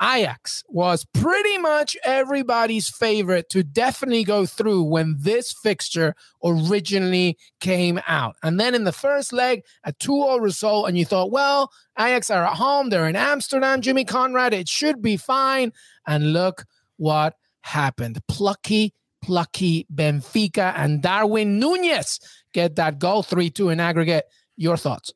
Ajax was pretty much everybody's favorite to definitely go through when this fixture originally came out. And then in the first leg, a 2 0 result, and you thought, well, Ajax are at home, they're in Amsterdam, Jimmy Conrad, it should be fine. And look what happened. Plucky, plucky Benfica and Darwin Nunez get that goal 3 2 in aggregate. Your thoughts?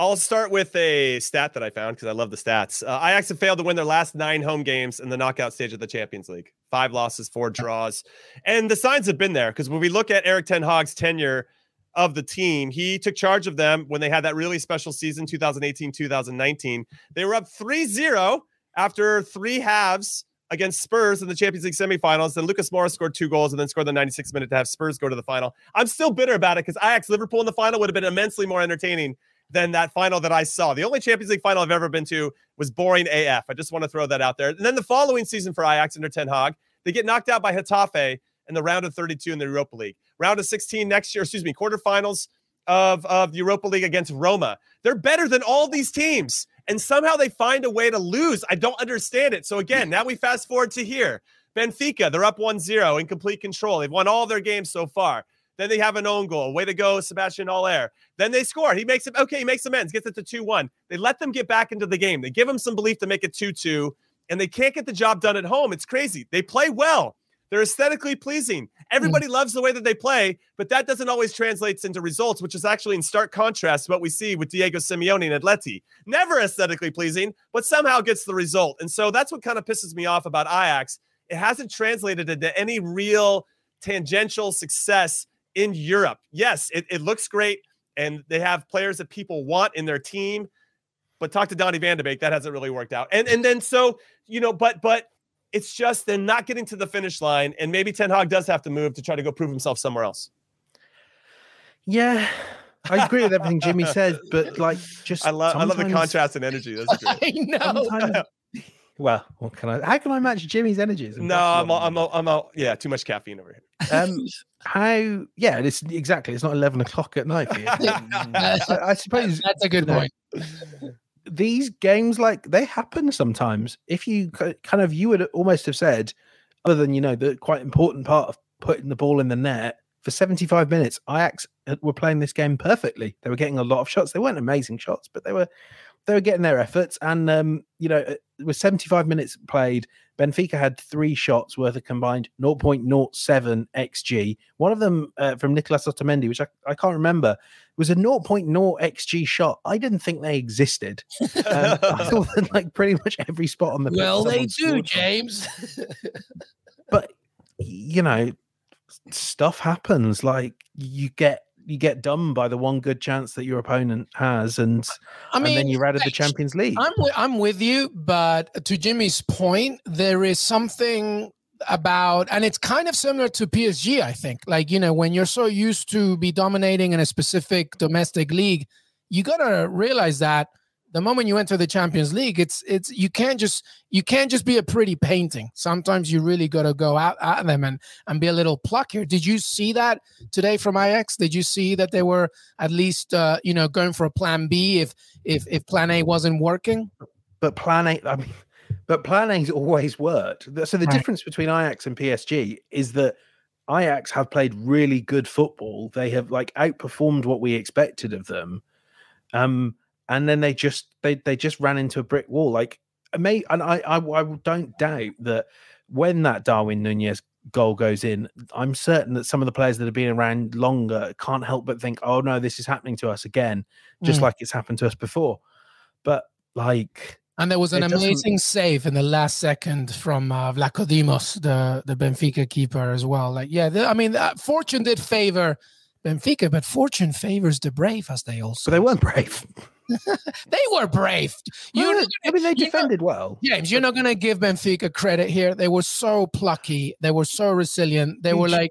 I'll start with a stat that I found because I love the stats. Uh, Ajax have failed to win their last nine home games in the knockout stage of the Champions League. Five losses, four draws. And the signs have been there because when we look at Erik Ten Hag's tenure of the team, he took charge of them when they had that really special season, 2018 2019. They were up 3 0 after three halves against Spurs in the Champions League semifinals. Then Lucas Moura scored two goals and then scored the 96th minute to have Spurs go to the final. I'm still bitter about it because Ajax Liverpool in the final would have been immensely more entertaining than that final that I saw. The only Champions League final I've ever been to was boring AF. I just want to throw that out there. And then the following season for Ajax under Ten Hag, they get knocked out by Getafe in the round of 32 in the Europa League. Round of 16 next year, excuse me, quarterfinals of, of the Europa League against Roma. They're better than all these teams. And somehow they find a way to lose. I don't understand it. So again, now we fast forward to here. Benfica, they're up 1-0 in complete control. They've won all their games so far. Then they have an own goal. Way to go, Sebastian Haller. Then they score. He makes it okay. He makes amends, gets it to 2 1. They let them get back into the game. They give them some belief to make it 2 2, and they can't get the job done at home. It's crazy. They play well. They're aesthetically pleasing. Everybody mm. loves the way that they play, but that doesn't always translate into results, which is actually in stark contrast to what we see with Diego Simeone and Atleti. Never aesthetically pleasing, but somehow gets the result. And so that's what kind of pisses me off about Ajax. It hasn't translated into any real tangential success in Europe. Yes, it, it looks great, and they have players that people want in their team. But talk to Donny Van de Beek, that hasn't really worked out. And and then so you know, but but it's just they're not getting to the finish line, and maybe Ten Hag does have to move to try to go prove himself somewhere else. Yeah, I agree with everything Jimmy said, but like just (laughs) I love I love the contrast and energy. That's (laughs) great. I know. (laughs) Well, what can I? How can I match Jimmy's energies? No, I'm, all, I'm, all, I'm, all, yeah, too much caffeine over here. Um, (laughs) how? Yeah, it's exactly. It's not eleven o'clock at night for you. (laughs) (laughs) I, I, suppose that's a good point. These games, like they happen sometimes. If you kind of, you would almost have said, other than you know the quite important part of putting the ball in the net for 75 minutes, Ajax were playing this game perfectly. They were getting a lot of shots. They weren't amazing shots, but they were they were getting their efforts. And um, you know, with 75 minutes played, Benfica had three shots worth a combined 0.07 xg. One of them uh, from Nicolas Otamendi, which I, I can't remember, was a 0.0 xg shot. I didn't think they existed. Um, I (laughs) thought that like pretty much every spot on the well, they do, James. but you know, stuff happens. Like you get you get done by the one good chance that your opponent has, and I mean, and then you're out of the Champions League. I'm with, I'm with you, but to Jimmy's point, there is something about and it's kind of similar to PSG I think like you know when you're so used to be dominating in a specific domestic league you got to realize that the moment you enter the Champions League, it's it's you can't just you can't just be a pretty painting. Sometimes you really got to go out at them and and be a little pluckier. Did you see that today from Ajax? Did you see that they were at least uh, you know going for a plan B if if if plan A wasn't working? But plan A, I mean, but plan A's always worked. So the right. difference between Ajax and PSG is that Ajax have played really good football. They have like outperformed what we expected of them. Um, and then they just they they just ran into a brick wall. Like may and I, I I don't doubt that when that Darwin Nunez goal goes in, I'm certain that some of the players that have been around longer can't help but think, oh no, this is happening to us again, just mm. like it's happened to us before. But like and there was an amazing doesn't... save in the last second from uh, Vlachodimos, the the Benfica keeper as well. Like, yeah, the, I mean, uh, fortune did favor Benfica, but fortune favors the brave, as they also. But they weren't brave. (laughs) they were brave. You, well, I mean, they defended well. James, you're not going to give Benfica credit here. They were so plucky. They were so resilient. They were like,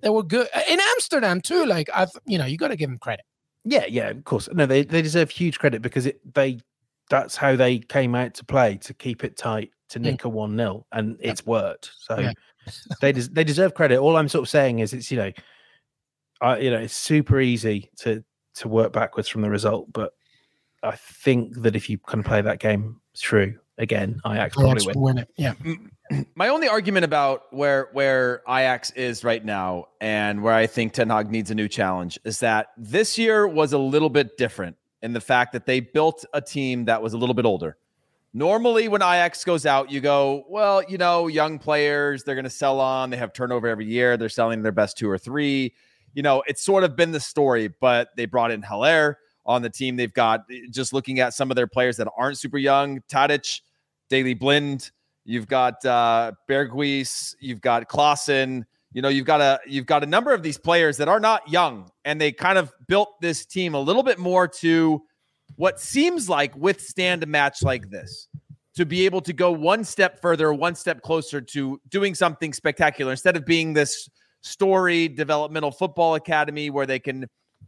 they were good in Amsterdam too. Like, I've, you know, you got to give them credit. Yeah, yeah, of course. No, they they deserve huge credit because it they that's how they came out to play to keep it tight to mm. nick a one 0 and yeah. it's worked. So yeah. they des- they deserve credit. All I'm sort of saying is it's you know, I you know it's super easy to to work backwards from the result, but I think that if you kind of play that game through again, Ajax probably Ajax win. win it. Yeah. My only argument about where where Ajax is right now and where I think Ten Hag needs a new challenge is that this year was a little bit different in the fact that they built a team that was a little bit older. Normally, when Ajax goes out, you go, well, you know, young players, they're going to sell on. They have turnover every year. They're selling their best two or three. You know, it's sort of been the story, but they brought in Haller on the team. They've got just looking at some of their players that aren't super young, Tadic, Daley Blind. You've got uh, Berghuis. You've got Klaassen. You know, you've got a you've got a number of these players that are not young, and they kind of built this team a little bit more to what seems like withstand a match like this to be able to go one step further, one step closer to doing something spectacular instead of being this story developmental football academy where they can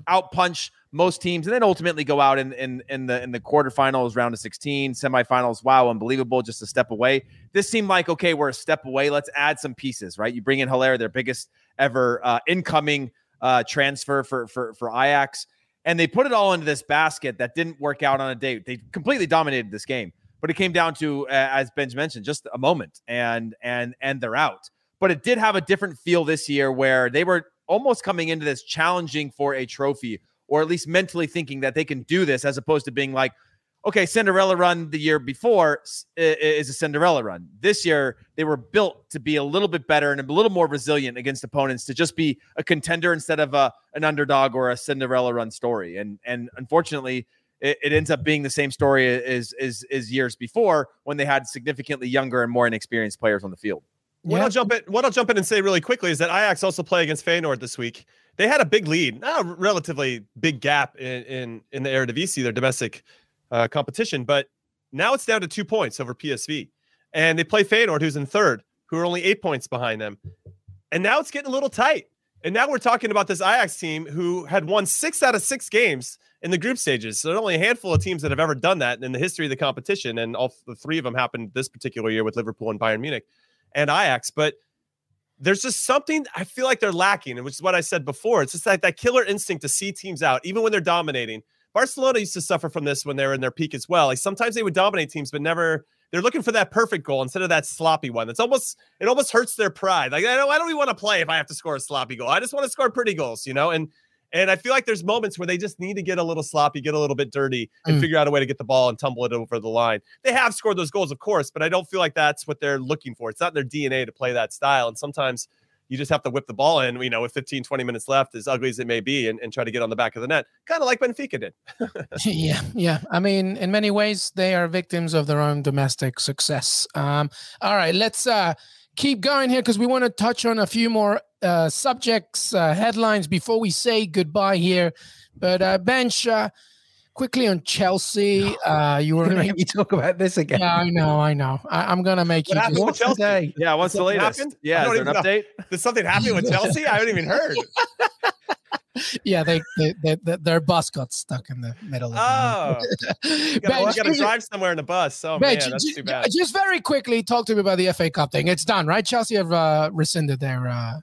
outpunch most teams and then ultimately go out in, in in the in the quarterfinals round of 16 semifinals. Wow unbelievable just a step away. This seemed like okay we're a step away. Let's add some pieces right? You bring in Haller their biggest ever uh, incoming uh, transfer for for for Ajax. And they put it all into this basket that didn't work out on a date. They completely dominated this game, but it came down to, uh, as Benj mentioned, just a moment, and and and they're out. But it did have a different feel this year, where they were almost coming into this challenging for a trophy, or at least mentally thinking that they can do this, as opposed to being like, okay, Cinderella run the year before is a Cinderella run. This year, they were built to be a little bit better and a little more resilient against opponents to just be a contender instead of a, an underdog or a Cinderella run story. And and unfortunately, it, it ends up being the same story as, as as years before when they had significantly younger and more inexperienced players on the field. What I'll jump in, what I'll jump in and say really quickly is that Ajax also play against Feyenoord this week. They had a big lead, not a relatively big gap in in, in the Eredivisie, their domestic uh, competition. But now it's down to two points over PSV, and they play Feyenoord, who's in third, who are only eight points behind them. And now it's getting a little tight. And now we're talking about this Ajax team who had won six out of six games in the group stages. So there's only a handful of teams that have ever done that in the history of the competition, and all the three of them happened this particular year with Liverpool and Bayern Munich and Ajax. But there's just something I feel like they're lacking, and which is what I said before. It's just like that killer instinct to see teams out, even when they're dominating. Barcelona used to suffer from this when they were in their peak as well. Like sometimes they would dominate teams, but never they're looking for that perfect goal instead of that sloppy one. It's almost it almost hurts their pride. Like I don't I don't even want to play if I have to score a sloppy goal. I just want to score pretty goals, you know. And and I feel like there's moments where they just need to get a little sloppy, get a little bit dirty, and mm. figure out a way to get the ball and tumble it over the line. They have scored those goals, of course, but I don't feel like that's what they're looking for. It's not their DNA to play that style. And sometimes you just have to whip the ball in, you know, with 15, 20 minutes left, as ugly as it may be, and, and try to get on the back of the net, kind of like Benfica did. (laughs) yeah, yeah. I mean, in many ways, they are victims of their own domestic success. Um, all right, let's uh, keep going here because we want to touch on a few more uh, subjects, uh, headlines before we say goodbye here. But uh, Benge, uh, quickly on Chelsea. Uh, you (laughs) were going to make me talk about this again. Yeah, I know, I know. I, am going to make what you. Just... Chelsea? Today? Yeah, what's the latest? Happened? Yeah, is there an update? Know. Did something happen with Chelsea? I haven't even heard. (laughs) yeah, they, they, they, their bus got stuck in the middle. Of oh, (laughs) you got to drive somewhere in the bus. Oh man, that's just, too bad. Just very quickly, talk to me about the FA Cup thing. It's done, right? Chelsea have uh, rescinded their. Uh,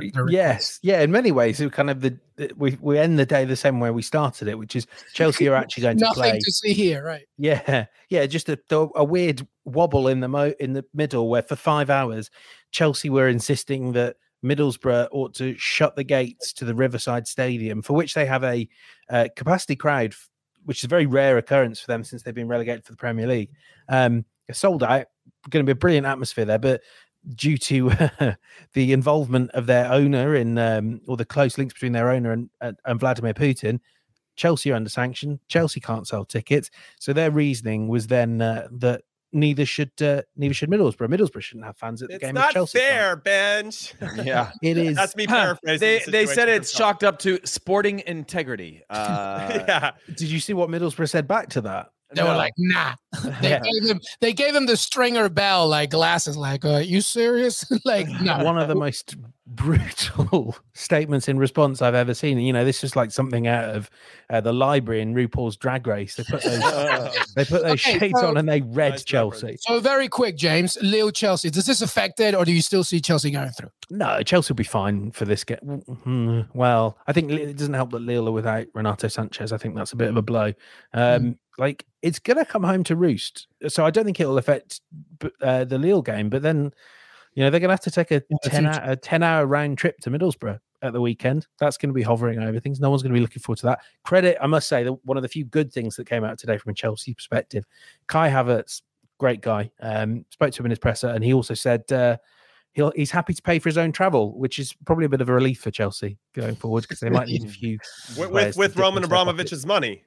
their, their yes, yeah. In many ways, it kind of the, the, we we end the day the same way we started it, which is Chelsea are actually going to play. Nothing to see here, right? Yeah, yeah. Just a, a weird wobble in the mo in the middle where for five hours Chelsea were insisting that Middlesbrough ought to shut the gates to the Riverside Stadium, for which they have a uh, capacity crowd, which is a very rare occurrence for them since they've been relegated for the Premier League. Um, sold out, going to be a brilliant atmosphere there, but due to (laughs) the involvement of their owner in, um, or the close links between their owner and, and, and Vladimir Putin, Chelsea are under sanction. Chelsea can't sell tickets. So their reasoning was then uh, that neither should uh, neither should Middlesbrough. Middlesbrough shouldn't have fans at the it's game. Not Chelsea fair, Benj. (laughs) yeah, it is. That's me paraphrasing. They the they said it's chalked up to sporting integrity. (laughs) Uh, yeah. Did you see what Middlesbrough said back to that? They no. were like, nah. (laughs) They yeah. gave him they gave him the stringer bell like glasses. Like, uh, you serious? (laughs) like, no. (laughs) One of the most brutal statements in response I've ever seen. You know, this is like something out of uh, the library in RuPaul's Drag Race. They put those they put those okay, shades so, on and they read nice Chelsea. So very quick, James, Lille Chelsea. Does this affect it, or do you still see Chelsea going through? No, Chelsea will be fine for this game. Hmm, well, I think it doesn't help that Lille are without Renato Sanches. I think that's a bit of a blow. Um, mm. Like it's going to come home to roost. So I don't think it'll affect uh, the Lille game. But then, you know, they're going to have to take a ten hour, a ten hour round trip to Middlesbrough at the weekend. That's going to be hovering over things. No one's going to be looking forward to that. Credit, I must say, that one of the few good things that came out today from a Chelsea perspective. Kai Havertz, great guy. Um, spoke to him in his presser, and he also said. Uh, he'll, he's happy to pay for his own travel, which is probably a bit of a relief for Chelsea going forward because they might need a (laughs) few with with, with Roman Abramovich's money.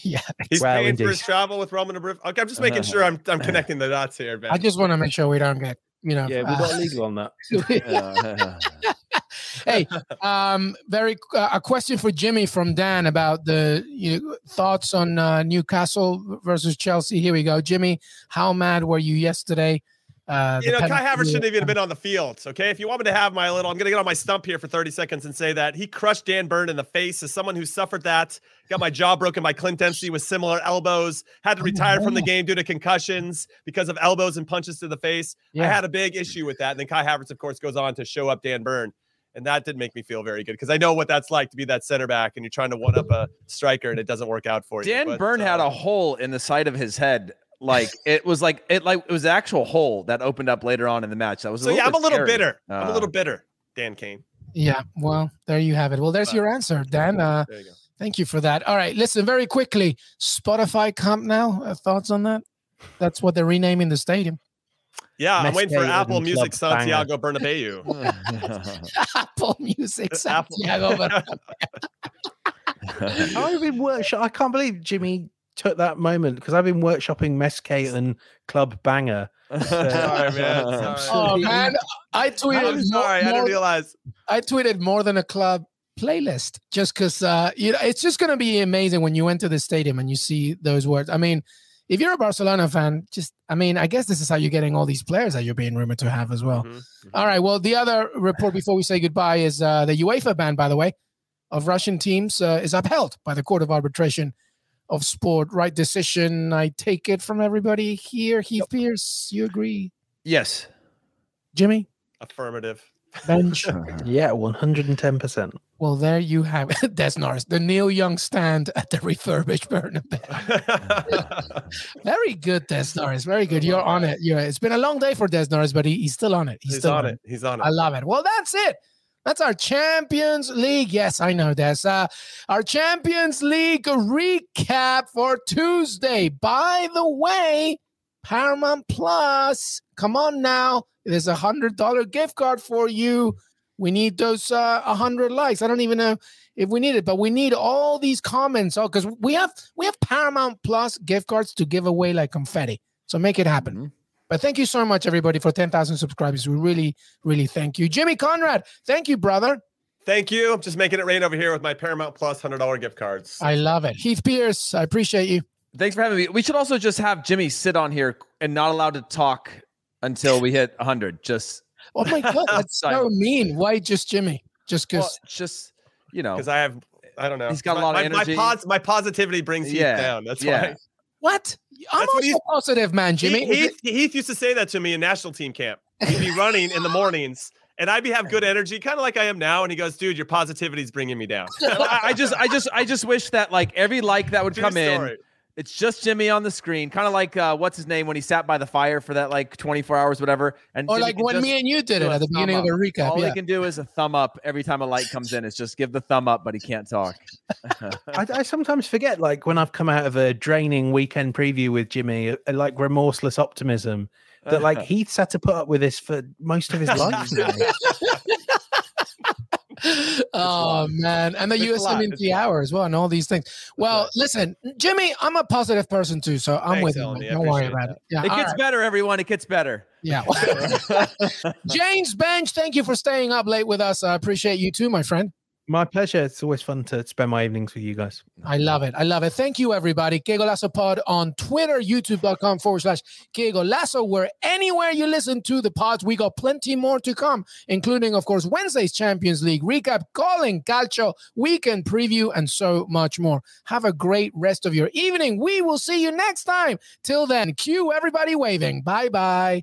(laughs) yeah, he's well, paying indeed. for his travel with Roman Abramovich. Okay, I'm just making sure I'm I'm connecting the dots here. Ben. I just want to make sure we don't get you know. Yeah, we got uh, legal on that. (laughs) (laughs) hey, um, very uh, a question for Jimmy from Dan about the you know, thoughts on uh, Newcastle versus Chelsea. Here we go, Jimmy. How mad were you yesterday? Uh, you know, Kai Havertz shouldn't even have been on the field. Okay, if you want me to have my little, I'm going to get on my stump here for 30 seconds and say that he crushed Dan Burn in the face as someone who suffered that. Got my jaw broken by Clint Dempsey with similar elbows. Had to oh, retire from the game due to concussions because of elbows and punches to the face. Yeah. I had a big issue with that. And then Kai Havertz, of course, goes on to show up Dan Burn. And that didn't make me feel very good because I know what that's like to be that center back and you're trying to one up a striker and it doesn't work out for Dan you. Dan Burn uh, had a hole in the side of his head like it was like it like it was the actual hole that opened up later on in the match. That was so yeah. I'm a little scary. bitter. Uh, I'm a little bitter. Dan Kane. Yeah. Well, there you have it. Well, there's your answer, Dan. Uh, you go. thank you for that. All right. Listen, very quickly. Spotify Camp Nou. Uh, thoughts on that? That's what they're renaming the stadium. Yeah, I'm waiting for (laughs) (laughs) Apple Music Santiago Bernabeu. (laughs) Apple Music Santiago Bernabeu. I've been. I can't believe Jimmy took that moment because I've been workshopping Mesquite and Club Banger. (laughs) sorry, man. Sorry. Oh man, I tweeted. I'm sorry, more, I didn't realize. I tweeted more than a club playlist just because uh, you know it's just going to be amazing when you enter the stadium and you see those words. I mean, if you're a Barcelona fan, just I mean, I guess this is how you're getting all these players that you're being rumored to have as well. Mm-hmm. Mm-hmm. All right. Well, the other report before we say goodbye is uh, the UEFA ban, by the way, of Russian teams uh, is upheld by the Court of Arbitration of sport. Right decision. I take it from everybody here. Heath yep. Pearce, you agree? Yes. Jimmy? Affirmative. Benge? (laughs) (laughs) yeah, 110%. Well, there you have it. (laughs) Des Norris, the Neil Young stand at the refurbished Bernabeu. Very good, Des Norris. Very good. You're on it. You're, it's been a long day for Des Norris, but he, he's still on it. He's, he's still on, on it. it. He's on it. I love it. Well, that's it. That's our Champions League. Yes, I know this. Uh, our Champions League recap for Tuesday. By the way, Paramount Plus, come on now. There's a hundred dollar gift card for you. We need those uh, hundred likes. I don't even know if we need it, but we need all these comments. Oh, because we have we have Paramount Plus gift cards to give away like confetti. So make it happen. Mm-hmm. But thank you so much, everybody, for 10,000 subscribers. We really, really thank you. Jimmy Conrad, thank you, brother. Thank you. I'm just making it rain over here with my Paramount Plus $100 gift cards. I love it. Heath Pearce, I appreciate you. Thanks for having me. We should also just have Jimmy sit on here and not allowed to talk until we hit 100. Just. (laughs) Oh my God, that's so mean. Why just Jimmy? Just because. Well, just, you know. Because I have, I don't know. He's got a lot my, of energy. My, pos- my positivity brings yeah. Heath down. That's yeah. why. What? I'm That's also positive, man, Jimmy. Heath, Heath used to say that to me in national team camp. He'd be running in the (laughs) mornings and I'd be have good energy, kind of like I am now. And he goes, "Dude, your positivity is bringing me down." I, I, just, I just, I just wish that like every like that would come in, it's just Jimmy on the screen, kind of like uh, what's his name when he sat by the fire for that like 24 hours, whatever. And or Jimmy like when me and you did it at the beginning up. of the recap. All yeah. he can do is a thumb up every time a light (laughs) comes in. It's just give the thumb up, but he can't talk. I, I, sometimes forget, like when I've come out of a draining weekend preview with Jimmy, uh, like remorseless optimism, that like (laughs) Heath's had to put up with this for most of his life. (laughs) (laughs) oh man, and the USMNT hour as well, and all these things. Well, listen, Jimmy, I'm a positive person too, so I'm Thanks, with you. Don't worry about that. it. Yeah, it gets right. better, everyone. It gets better. Yeah. (laughs) (laughs) James Benge, thank you for staying up late with us. I appreciate you too, my friend. My pleasure. It's always fun to spend my evenings with you guys. I love it. I love it. Thank you, everybody. Que Pod on Twitter, youtube.com forward slash Que where anywhere you listen to the pods, we got plenty more to come, including, of course, Wednesday's Champions League recap, calling, calcio, weekend preview, and so much more. Have a great rest of your evening. We will see you next time. Till then, cue everybody waving. Bye bye.